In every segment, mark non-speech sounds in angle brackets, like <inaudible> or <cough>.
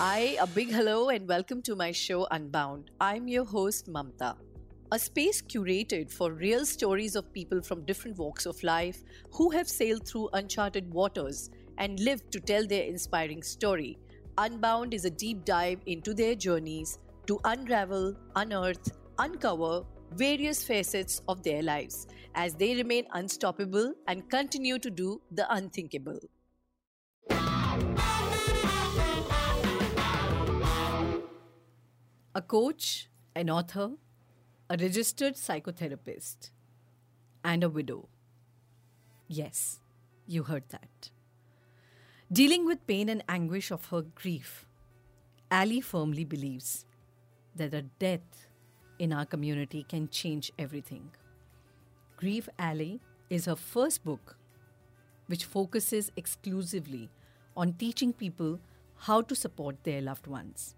Hi, a big hello and welcome to my show Unbound. I'm your host Mamtaa, a space curated for real stories of people from different walks of life who have sailed through uncharted waters and lived to tell their inspiring story. Unbound is a deep dive into their journeys to unravel, unearth, uncover various facets of their lives as they remain unstoppable and continue to do the unthinkable. A coach, an author, a registered psychotherapist, and a widow. Yes, you heard that. Dealing with pain and anguish of her grief, Aly firmly believes that a death in our community can change everything. Grief Ally is her first book, which focuses exclusively on teaching people how to support their loved ones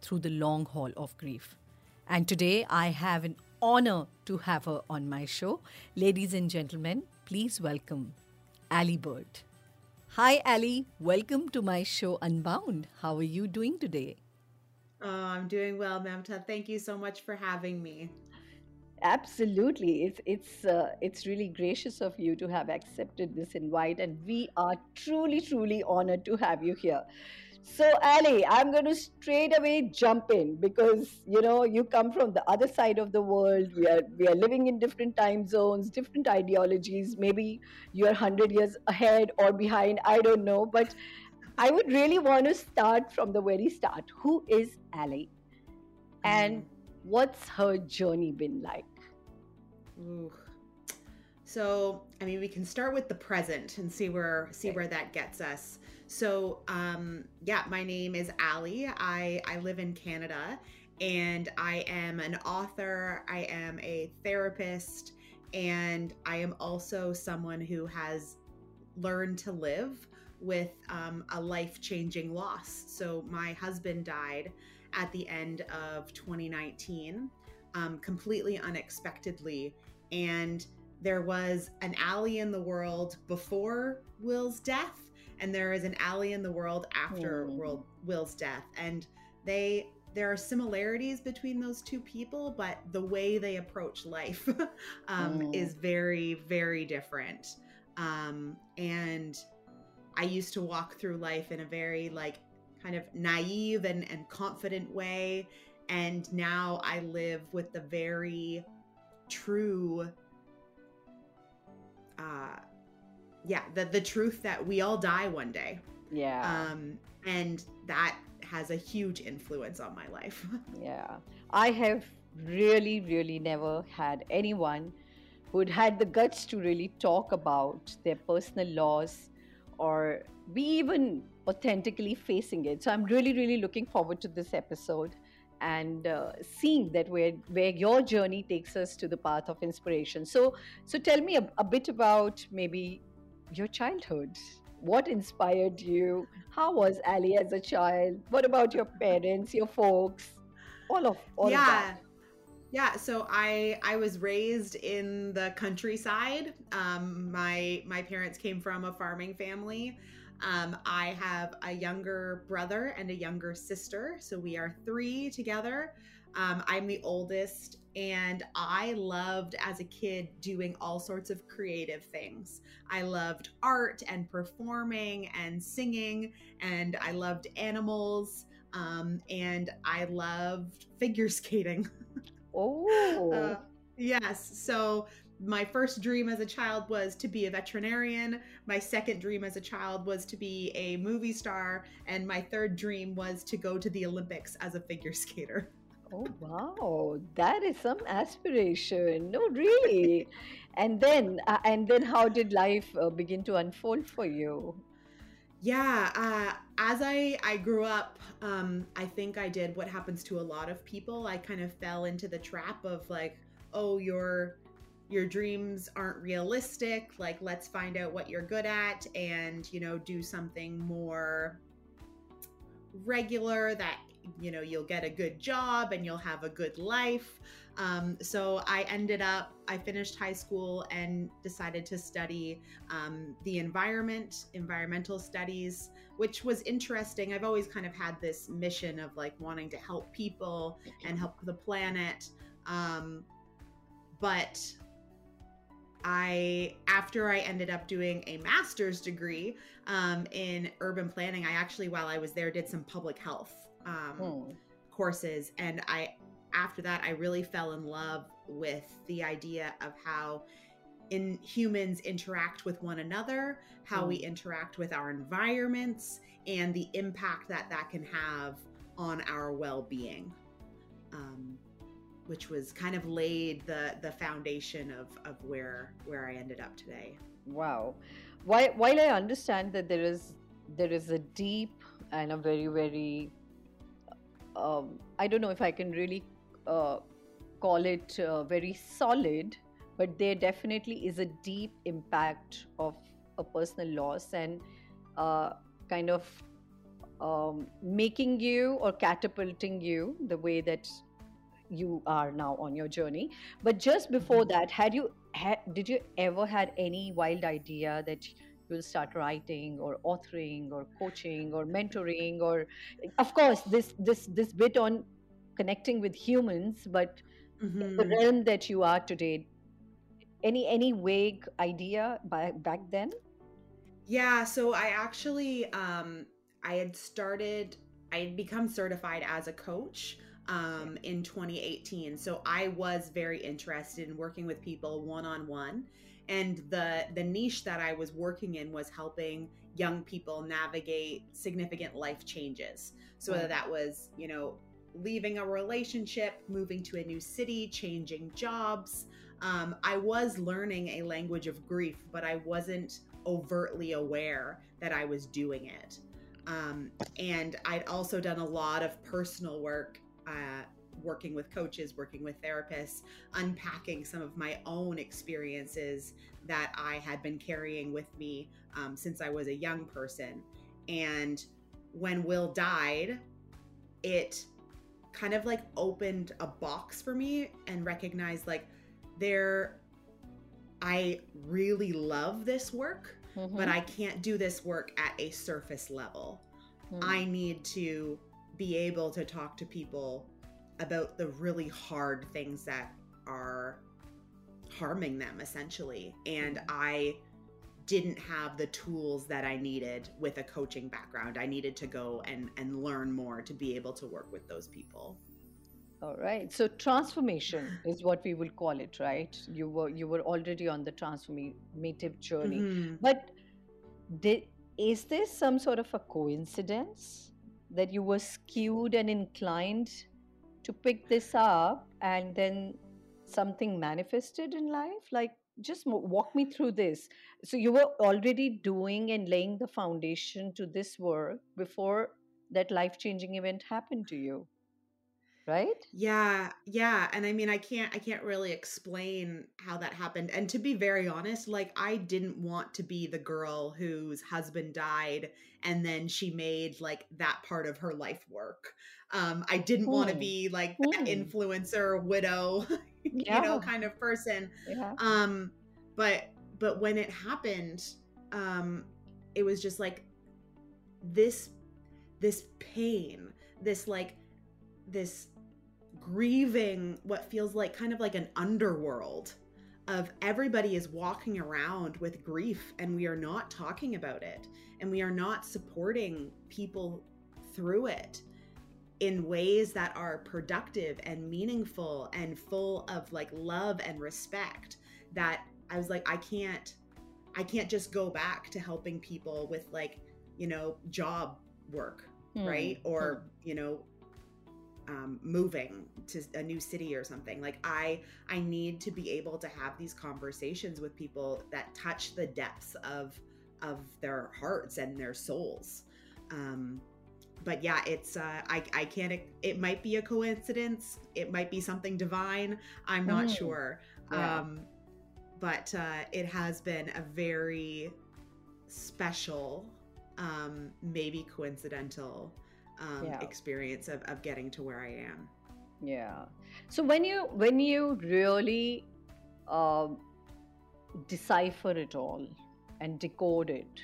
through the long haul of grief. And today I have an honor to have her on my show. Ladies and gentlemen, please welcome Aly Bird. Hi, Aly. Welcome to my show Unbound. How are you doing today? Oh, I'm doing well, Mamtaa. Thank you so much for having me. Absolutely, it's it's uh, it's really gracious of you to have accepted this invite, and we are truly truly honored to have you here. So, Aly, I'm going to straight away jump in because you know you come from the other side of the world. We are we are living in different time zones, different ideologies. Maybe you are hundred years ahead or behind. I don't know, but I would really want to start from the very start. Who is Aly? And mm. what's her journey been like? Ooh. So, I mean, we can start with the present and see where see okay. where that gets us. So, um, yeah, my name is Aly. I I live in Canada, and I am an author. I am a therapist, and I am also someone who has learned to live with um, a life changing loss. So, my husband died at the end of 2019, um, completely unexpectedly. And there was an Aly in the world before Will's death, and there is an Aly in the world after mm. Will's death. And they there are similarities between those two people, but the way they approach life <laughs> um, mm. is very, very different. Um, and I used to walk through life in a very like kind of naive and, and confident way. And now I live with the very true uh yeah, the the truth that we all die one day. Yeah. Um and that has a huge influence on my life. <laughs> yeah. I have really really never had anyone who'd had the guts to really talk about their personal loss or be even authentically facing it. So I'm really, really looking forward to this episode and uh, seeing that where where your journey takes us to the path of inspiration. So so tell me a, a bit about maybe your childhood. What inspired you? How was Aly as a child? What about your parents, your folks? All of all yeah. of that. Yeah, so I I was raised in the countryside. Um, my my parents came from a farming family. Um, I have a younger brother and a younger sister, so we are three together. Um, I'm the oldest, and I loved as a kid doing all sorts of creative things. I loved art and performing and singing, and I loved animals, um, and I loved figure skating. <laughs> Oh. Uh, yes. So my first dream as a child was to be a veterinarian. My second dream as a child was to be a movie star. And my third dream was to go to the Olympics as a figure skater. Oh, wow. That is some aspiration. No, really. <laughs> and then, uh, and then how did life uh, begin to unfold for you? Yeah, uh, as I I grew up, um, I think I did what happens to a lot of people. I kind of fell into the trap of like, oh, your your dreams aren't realistic. Like, let's find out what you're good at, and you know, do something more regular that you know you'll get a good job and you'll have a good life. Um, so i ended up i finished high school and decided to study um, the environment environmental studies which was interesting. I've always kind of had this mission of like wanting to help people and help the planet. Um, but I, after I ended up doing a master's degree um, in urban planning, I actually, while I was there, did some public health um, hmm. courses. And I, after that, I really fell in love with the idea of how in humans interact with one another, how hmm. we interact with our environments, and the impact that that can have on our well-being. Um, which was kind of laid the the foundation of of where where I ended up today. Wow. While while I understand that there is there is a deep and a very very um, I don't know if I can really uh, call it uh, very solid, but there definitely is a deep impact of a personal loss and uh, kind of um, making you or catapulting you the way that you are now on your journey but just before mm-hmm. that had you had did you ever had any wild idea that you'll start writing or authoring or coaching or mentoring or of course this this this bit on connecting with humans but mm-hmm. the realm that you are today any any vague idea by, back then yeah so i actually um i had started i had become certified as a coach um, in 2018. So I was very interested in working with people one on one. And the the niche that I was working in was helping young people navigate significant life changes. So whether that was, you know, leaving a relationship, moving to a new city, changing jobs. Um, I was learning a language of grief, but I wasn't overtly aware that I was doing it. Um, and I'd also done a lot of personal work uh, working with coaches, working with therapists, unpacking some of my own experiences that I had been carrying with me um, since I was a young person. And when Will died, it kind of like opened a box for me and recognized like there I really love this work, mm-hmm. but I can't do this work at a surface level. Mm-hmm. I need to be able to talk to people about the really hard things that are harming them essentially. And mm-hmm. i didn't have the tools that i needed with a coaching background. I needed to go and and learn more to be able to work with those people. All right. So transformation is what we will call it right? You were you were already on the transformative journey. Mm-hmm. but did, is there some sort of a coincidence that you were skewed and inclined to pick this up and then something manifested in life? Like just walk me through this. So you were already doing and laying the foundation to this work before that life changing event happened to you right yeah yeah and i mean i can't i can't really explain how that happened and to be very honest like i didn't want to be the girl whose husband died and then she made like that part of her life work um i didn't want to be like that influencer widow yeah. <laughs> you know kind of person yeah. um but but when it happened um it was just like this this pain this like this grieving what feels like kind of like an underworld of everybody is walking around with grief and we are not talking about it and we are not supporting people through it in ways that are productive and meaningful and full of like love and respect that I was like I can't I can't just go back to helping people with like you know job work mm. right or mm. you know um, moving to a new city or something. Like i i need to be able to have these conversations with people that touch the depths of of their hearts and their souls. Um but yeah it's uh i i can't it might be a coincidence. It might be something divine. I'm not mm. sure. Yeah. um but uh it has been a very special um maybe coincidental um, Yeah. experience of, of getting to where I am. Yeah. So when you when you really um decipher it all and decode it,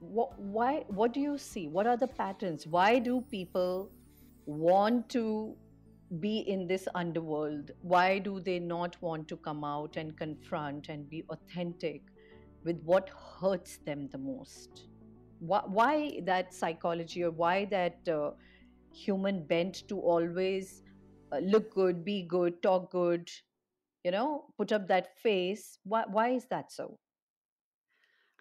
what why what do you see? What are the patterns? Why do people want to be in this underworld? Why do they not want to come out and confront and be authentic with what hurts them the most? Why, why that psychology or why that uh, human bent to always uh, look good, be good, talk good, you know, put up that face? Why, why is that so?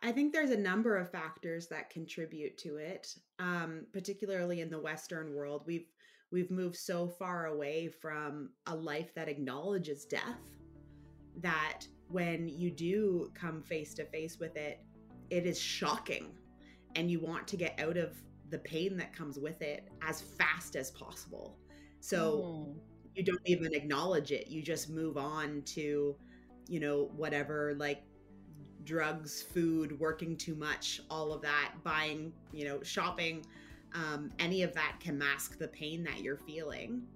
I think there's a number of factors that contribute to it. Um, particularly in the Western world, we've we've moved so far away from a life that acknowledges death that when you do come face to face with it, it is shocking, and you want to get out of the pain that comes with it as fast as possible. So Mm. you don't even acknowledge it. You just move on to, you know, whatever like drugs, food, working too much, all of that, buying, you know, shopping, um, any of that can mask the pain that you're feeling.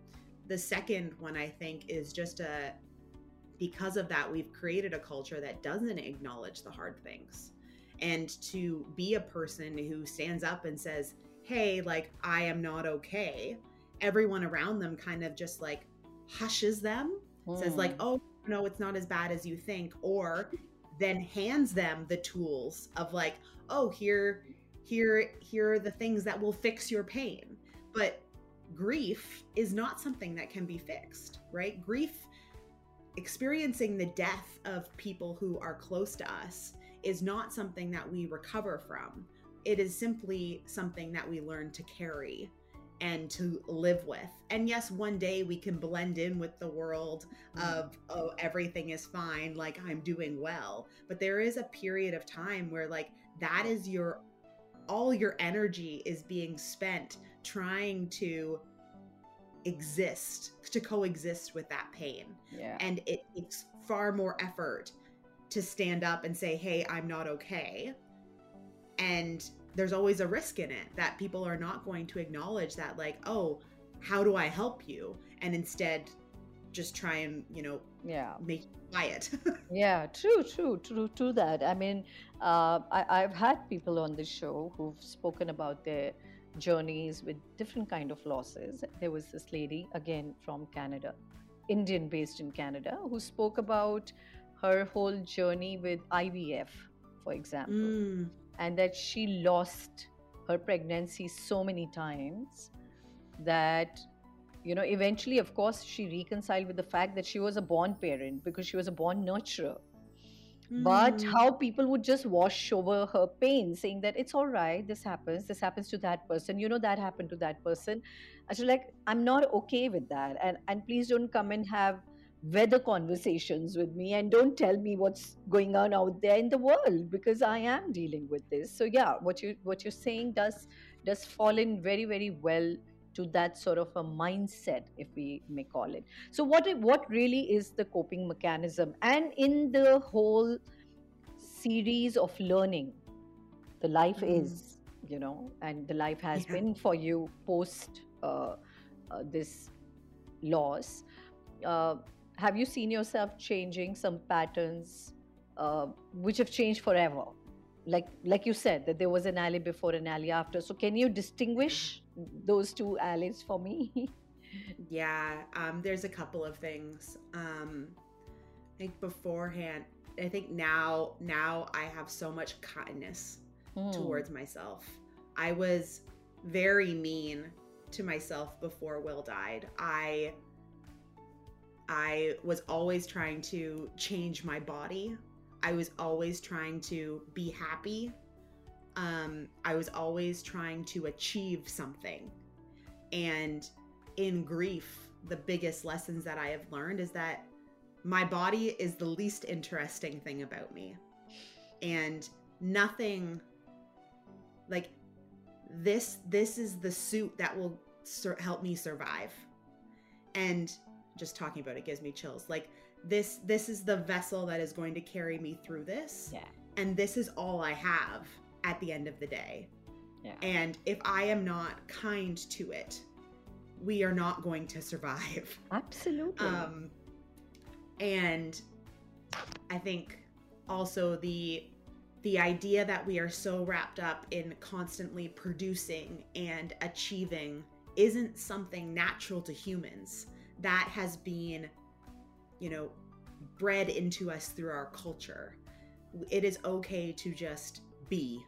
The second one, I think, is just a because of that, we've created a culture that doesn't acknowledge the hard things. And to be a person who stands up and says, Hey, like, I am not okay, everyone around them kind of just like hushes them, says, like, Mm. Oh, no, it's not as bad as you think, or then hands them the tools of like, oh, here, here, here are the things that will fix your pain. But grief is not something that can be fixed, right? Grief, experiencing the death of people who are close to us, is not something that we recover from. It is simply something that we learn to carry and to live with. And yes, one day we can blend in with the world mm. of oh everything is fine like i'm doing well but there is a period of time where like that is your all your energy is being spent trying to exist to coexist with that pain yeah. and it takes far more effort to stand up and say hey i'm not okay and there's always a risk in it that people are not going to acknowledge that like oh how do i help you and instead just try and you know yeah. make you quiet <laughs> Yeah, true, true, true, true. That I mean, uh, I, I've had people on the show who've spoken about their journeys with different kind of losses. There was this lady again from Canada, Indian based in Canada, who spoke about her whole journey with IVF, for example, Mm, and that she lost her pregnancy so many times that you know eventually of course she reconciled with the fact that she was a born parent because she was a born nurturer. But mm. how people would just wash over her pain saying that it's all right this happens this happens to that person you know that happened to that person. I was like i'm not okay with that. And and please don't come and have weather conversations with me and don't tell me what's going on out there in the world because i am dealing with this so yeah what you what you're saying does does fall in very very well to that sort of a mindset if we may call it so what what really is the coping mechanism and in the whole series of learning the life Mm. is you know and the life has Yeah. been for you post uh, uh, this loss uh, have you seen yourself changing some patterns uh, which have changed forever? Like like you said that there was an Aly before an Aly after. So can you distinguish those two Alys for me? <laughs> Yeah um there's a couple of things. Um i think beforehand i think now now i have so much kindness Hmm. towards myself. I was very mean to myself before will died. I i was always trying to change my body. I was always trying to be happy. Um i was always trying to achieve something. And in grief the biggest lessons that i have learned is that my body is the least interesting thing about me. And nothing like this this is the suit that will sur- help me survive. And just talking about it gives me chills like this this is the vessel that is going to carry me through this yeah and this is all i have at the end of the day Yeah. And if I am not kind to it, we are not going to survive. <laughs> Absolutely. Um, and I think also the the idea that we are so wrapped up in constantly producing and achieving isn't something natural to humans. That has been, you know, bred into us through our culture. It is okay to just be.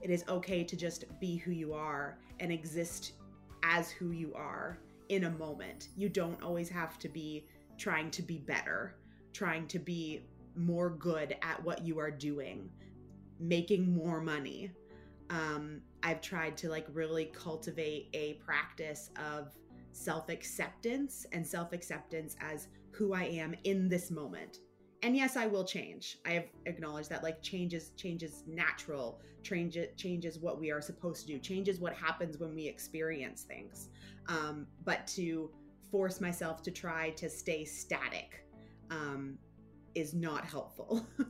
It is okay to just be who you are and exist as who you are in a moment. You don't always have to be trying to be better, trying to be more good at what you are doing, making more money. Um, I've tried to like really cultivate a practice of self acceptance and self acceptance as who I am in this moment. And yes, I will change. I have acknowledged that like changes changes natural, change changes what we are supposed to do, changes what happens when we experience things. Um, but to force myself to try to stay static um, is not helpful. <laughs>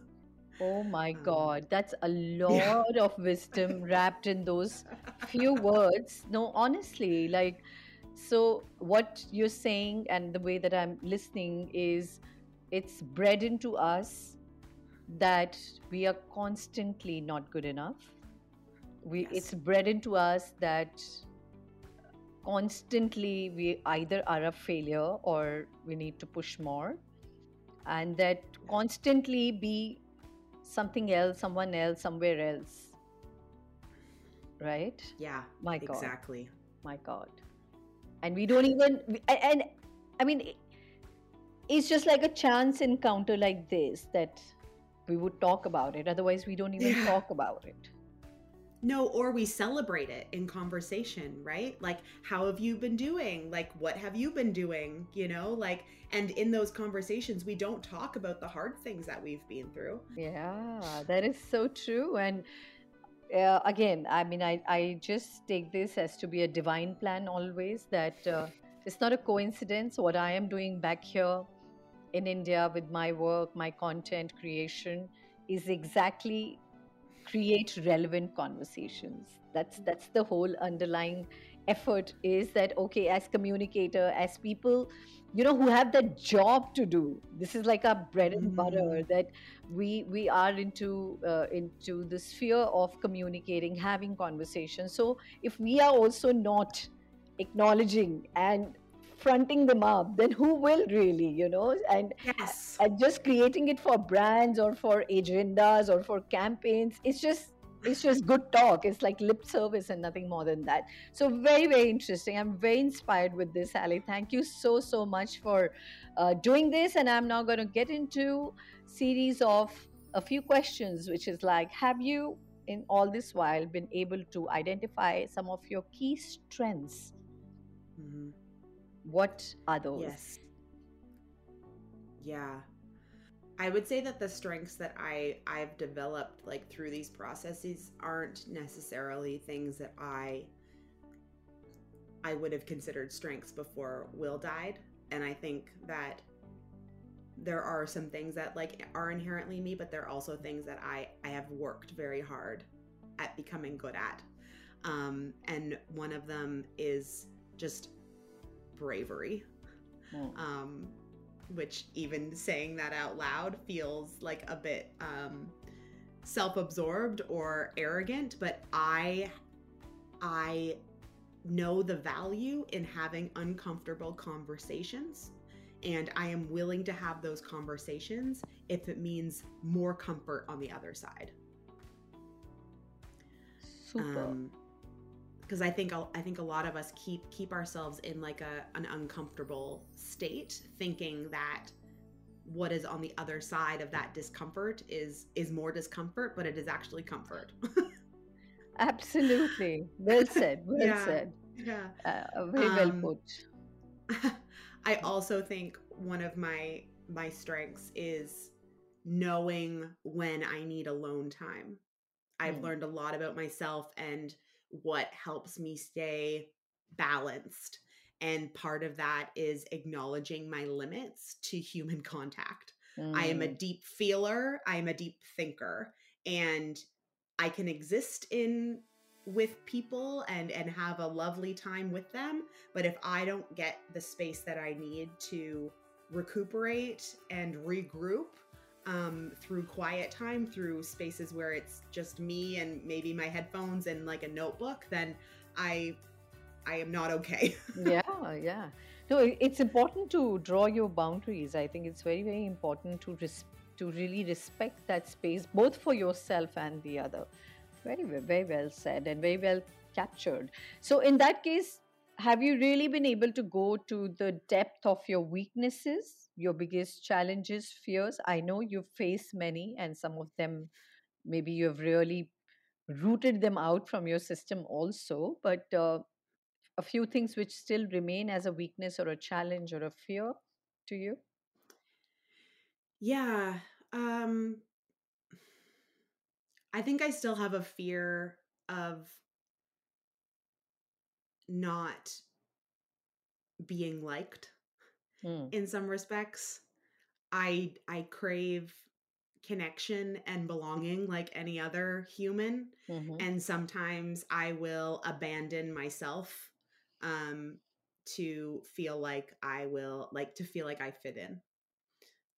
Oh my Um, God, that's a <laughs> yeah. lot of wisdom wrapped in those few words. No, honestly, like, so what you're saying and the way that I'm listening is it's bred into us that we are constantly not good enough. We, Yes. it's bred into us that constantly we either are a failure or we need to push more and that constantly be something else someone else somewhere else right yeah, my god exactly. my god and we don't even we- a- and i mean it's just like a chance encounter like this that we would talk about it otherwise we don't even Yeah. talk about it No, or we celebrate it in conversation, right? Like, how have you been doing? Like, what have you been doing? You know, like, and in those conversations, we don't talk about the hard things that we've been through. Yeah, that is so true. And uh, again, I mean, I, I just take this as to be a divine plan always, that uh, it's not a coincidence what I am doing back here in India with my work, my content creation is exactly create relevant conversations. That's that's the whole underlying effort is that okay as communicator as people you know who have that job to do this is like our bread and butter Mm. that we we are into uh, into the sphere of communicating having conversations so if we are also not acknowledging and fronting them up then who will really you know and Yes. and just creating it for brands or for agendas or for campaigns it's just it's just good talk. It's like lip service and nothing more than that. So very very interesting. I'm very inspired with this Aly. Thank you so so much for uh, doing this. And i'm now going to get into series of a few questions which is like have you in all this while been able to identify some of your key strengths? Mhm. what are those? Yes. Yeah. I would say that the strengths that I I've developed like through these processes aren't necessarily things that I I would have considered strengths before Will died, and I think that there are some things that like are inherently me, but there are also things that I I have worked very hard at becoming good at. Um, and one of them is just bravery Mm. um, which even saying that out loud feels like a bit um, self-absorbed or arrogant but i i know the value in having uncomfortable conversations and i am willing to have those conversations if it means more comfort on the other side. Super because I think a- I think a lot of us keep keep ourselves in like a an uncomfortable state, thinking that what is on the other side of that discomfort is is more discomfort, but it is actually comfort. <laughs> Absolutely. Well said. Well Yeah. said. yeah. Uh, very well Um, put. <laughs> I also think one of my my strengths is knowing when I need alone time. I've Hmm. learned a lot about myself and what helps me stay balanced. And part of that is acknowledging my limits to human <laughs> contact. I am a Mm, deep feeler, I am a deep thinker, and I can exist in with people and and have a lovely time with them but if i don't get the space that i need to recuperate and regroup um, through quiet time through spaces where it's just me and maybe my headphones and like a notebook then i i am not okay. <laughs> Yeah yeah. No it's important to draw your boundaries. I think it's very very important to res- to really respect that space both for yourself and the other. Very, very well said and very well captured. So, in that case, have you really been able to go to the depth of your weaknesses, your biggest challenges, fears? I know you've faced many, and some of them maybe you have really rooted them out from your system also, but uh, a few things which still remain as a weakness or a challenge or a fear to you? Yeah. Um I think I still have a fear of not being liked mm. in some respects. I I crave connection and belonging like any other human mm-hmm. and sometimes I will abandon myself um to feel like I will like to feel like I fit in.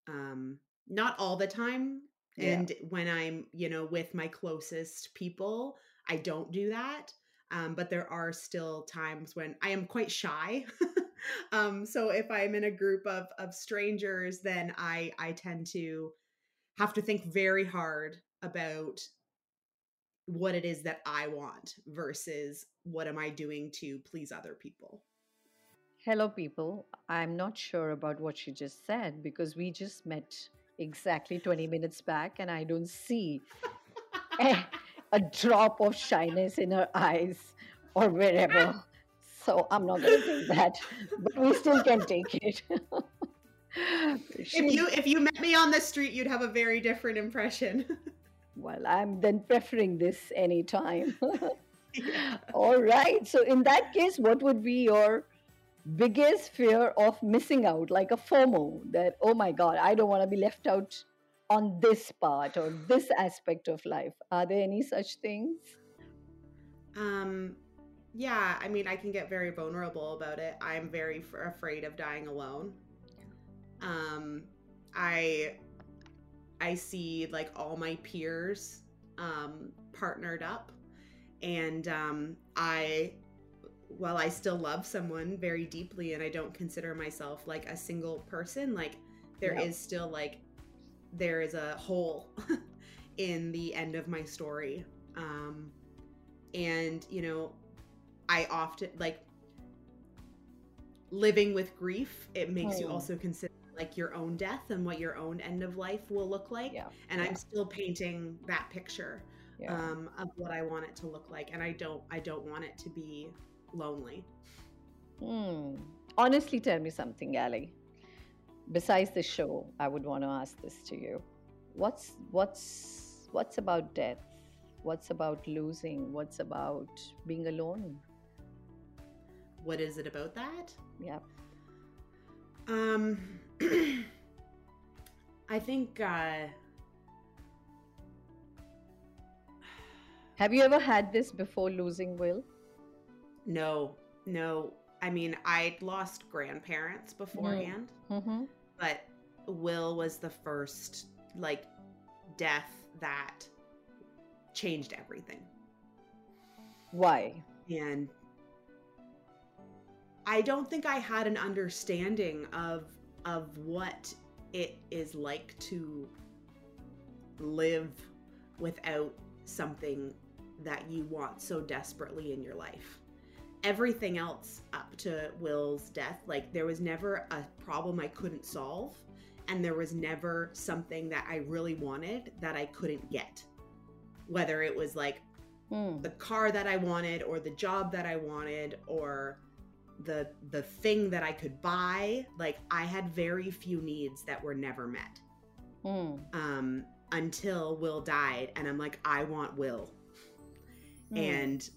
Um not all the time and when i'm you know with my closest people i don't do that um, but there are still times when i am quite shy. <laughs> Um, so if i'm in a group of of strangers then i i tend to have to think very hard about what it is that i want versus what am i doing to please other people. Hello people. I'm not sure about what she just said because we just met exactly 20 minutes back and I don't see <laughs> a, drop of shyness in her eyes or wherever. So I'm not going to take that, but we still can take it. <laughs> if you if you met me on the street, you'd have a very different impression. <laughs> well, I'm then preferring this anytime. <laughs> yeah. All right. So in that case, what would be your biggest fear of missing out, like a FOMO, that, oh my God, I don't want to be left out on this part or this aspect of life. Are there any such things? Um, yeah, I mean, I can get very vulnerable about it. I'm very f- afraid of dying alone. Um, I I see like all my peers um, partnered up, and um, I while I still love someone very deeply and I don't consider myself like a single person, like there is still like there is a hole <laughs> in the end of my story. Um and you know, I often like living with grief, it makes oh. you also consider like your own death and what your own end of life will look like. Yeah. And yeah. I'm still painting that picture yeah. um, of what I want it to look like. And I don't I don't want it to be lonely. Hmm. Honestly, tell me something, Aly. Besides the show, I would want to ask this to you. What's what's what's about death? What's about losing? What's about being alone? What is it about that? Yeah. Um <clears throat> I think uh <sighs> Have you ever had this before losing Will? No, no. I mean, I'd lost grandparents beforehand, mm-hmm. But Will was the first like death that changed everything. Why? And I don't think I had an understanding of of what it is like to live without something that you want so desperately in your life everything else up to Will's death, like there was never a problem I couldn't solve, and there was never something that I really wanted that I couldn't get. Whether it was like mm. the car that I wanted, or the job that I wanted, or the the thing that I could buy, like I had very few needs that were never met. Mm. Um, until Will died, and I'm like, I want Will. Mm. And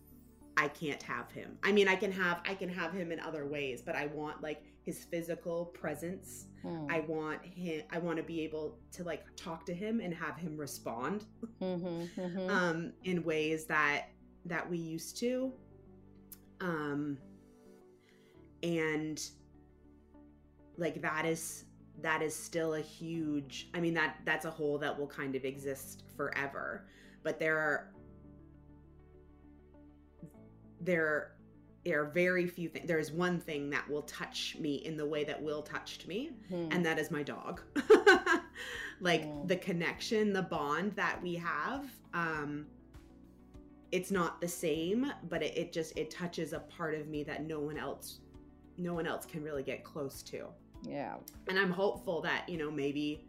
I can't have him. I mean, I can have I can have him in other ways, but I want like his physical presence. Mm. I want him. I want to be able to like talk to him and have him respond <laughs> mm-hmm, mm-hmm. Um, in ways that that we used to. Um and like that is that is still a huge I mean that that's a hole that will kind of exist forever. But there are there there are very few things. There's one thing that will touch me in the way that Will touched me, Hmm. and that is my dog. <laughs> like Mm. the connection, the bond that we have. Um, it's not the same, but it, it just it touches a part of me that no one else, no one else can really get close to yeah. and i'm hopeful that you know maybe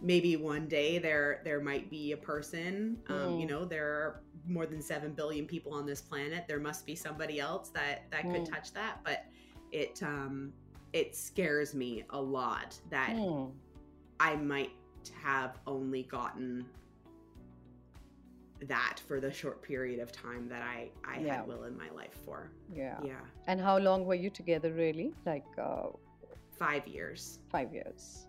maybe one day there there might be a person um, you Mm. know there are more than 7 billion people on this planet there must be somebody else that that could Mm. touch that but it um it scares me a lot that Hmm. i might have only gotten that for the short period of time that i i Yeah. had will in my life for Yeah. yeah And how long were you together, really? Like uh, 5 years five years.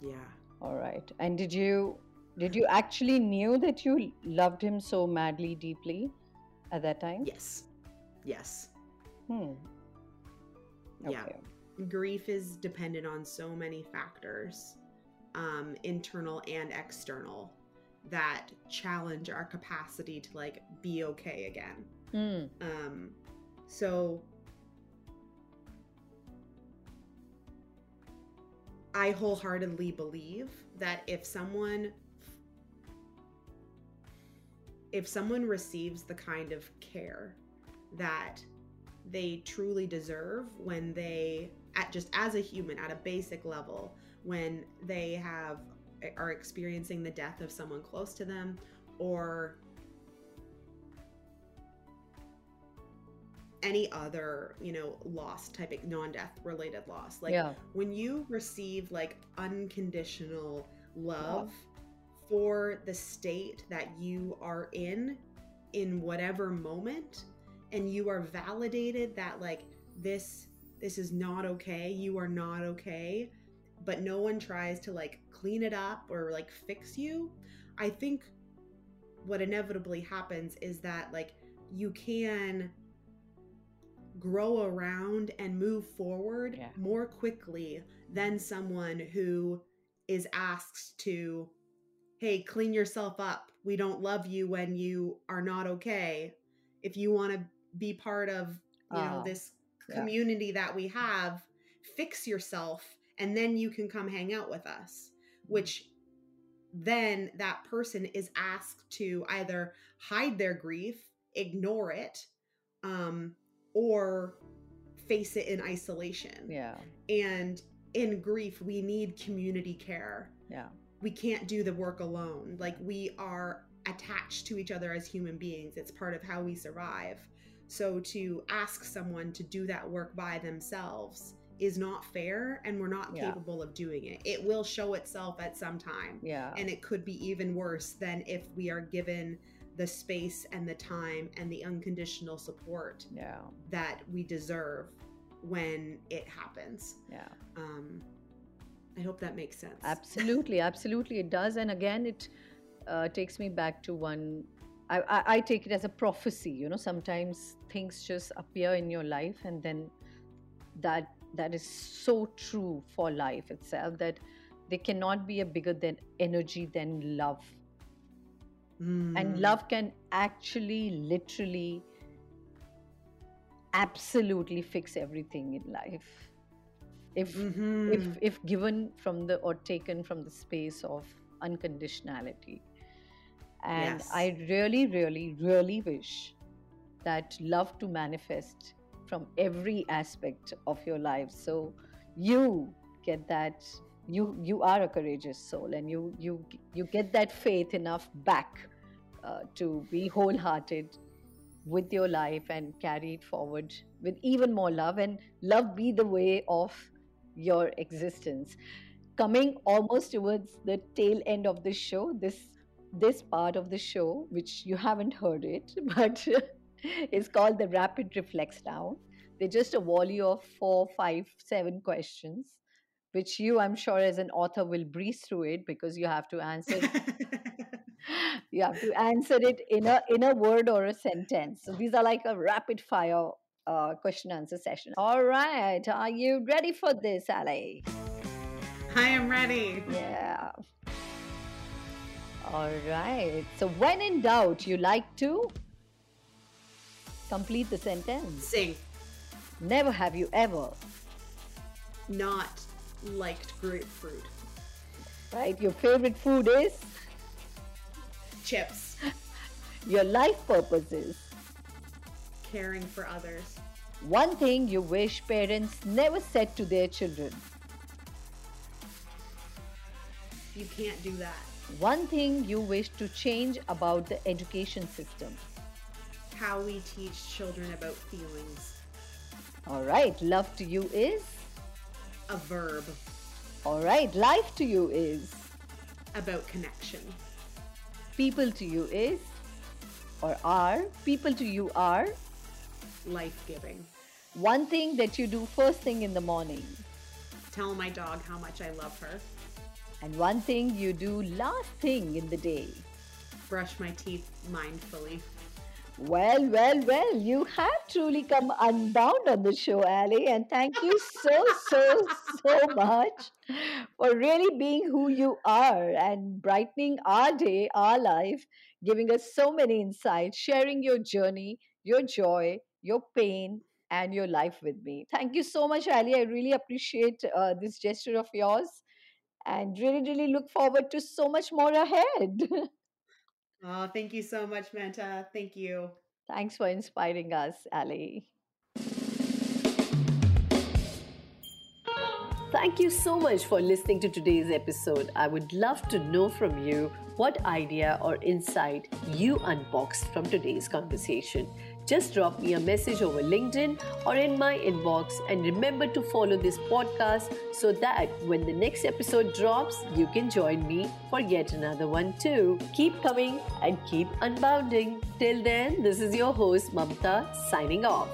yeah All right. And did you did you actually knew that you loved him so madly, deeply at that time? yes yes Hmm. Yeah. Grief is dependent on so many factors um internal and external that challenge our capacity to like be okay again Hmm. um so i wholeheartedly believe that if someone if someone receives the kind of care that they truly deserve when they at just as a human at a basic level when they have are experiencing the death of someone close to them or any other you know loss type of non-death related loss like yeah. when you receive like unconditional love Love. for the state that you are in in whatever moment and you are validated that like this this is not okay you are not okay but no one tries to like clean it up or like fix you i think what inevitably happens is that like you can grow around and move forward Yeah. more quickly than someone who is asked to hey clean yourself up we don't love you when you are not okay if you want to be part of you know Ah, this yeah. community that we have fix yourself and then you can come hang out with us which then that person is asked to either hide their grief ignore it um or face it in isolation Yeah. and in grief we need community care Yeah. we can't do the work alone. Like we are attached to each other as human beings. It's part of how we survive. So to ask someone to do that work by themselves is not fair and we're not Yeah. capable of doing it. It will show itself at some time. Yeah. And it could be even worse than if we are given the space and the time and the unconditional support yeah. that we deserve when it happens. Yeah. Um I hope that makes sense. <laughs> absolutely absolutely it does and again it uh, takes me back to one I, I, I take it as a prophecy you know sometimes things just appear in your life and then that that is so true for life itself that there cannot be a bigger than energy than love and Mm. love can actually literally absolutely fix everything in life if Mhm. if if given from the or taken from the space of unconditionality and Yes. i really really really wish that love to manifest from every aspect of your life so you get that you you are a courageous soul and you you you get that faith enough back uh, to be wholehearted with your life and carry it forward with even more love and love be the way of your existence. Coming almost towards the tail end of the show this this part of the show which you haven't heard it <laughs> but is called the rapid reflex round they're just a volley of four five seven questions which you i'm sure as an author will breeze through it because you have to answer <laughs> you have to answer it in a in a word or a sentence. So these are like a rapid fire uh, question answer session. All right, are you ready for this, Aly? I am ready. Yeah. All right. So when in doubt, you like to complete the sentence. Sing. Never have you ever. Not liked grapefruit. Right. Your favorite food is. Chips. <laughs> Your life purpose is. Caring for others. One thing you wish parents never said to their children. You can't do that. One thing you wish to change about the education system. How we teach children about feelings. All right. Love to you is. A verb. All right. Life to you is. About connection. People to you is. Or are. People to you are. Life giving. One thing that you do first thing in the morning. Tell my dog how much I love her. And one thing you do last thing in the day. Brush my teeth mindfully. Well, well, well, you have truly come unbound on the show, Aly, and thank you so, so, so much for really being who you are and brightening our day, our life, giving us so many insights, sharing your journey, your joy, your pain, and your life with me. Thank you so much, Aly. I really appreciate uh, this gesture of yours and really, really look forward to so much more ahead. <laughs> Oh, thank you so much, Mamtaa. Thank you. Thanks for inspiring us, Aly. Thank you so much for listening to today's episode. I would love to know from you what idea or insight you unboxed from today's conversation. Just drop me a message over LinkedIn or in my inbox and remember to follow this podcast so that when the next episode drops, you can join me for yet another one too. Keep coming and keep unbounding. Till then, this is your host Mamtaa signing off.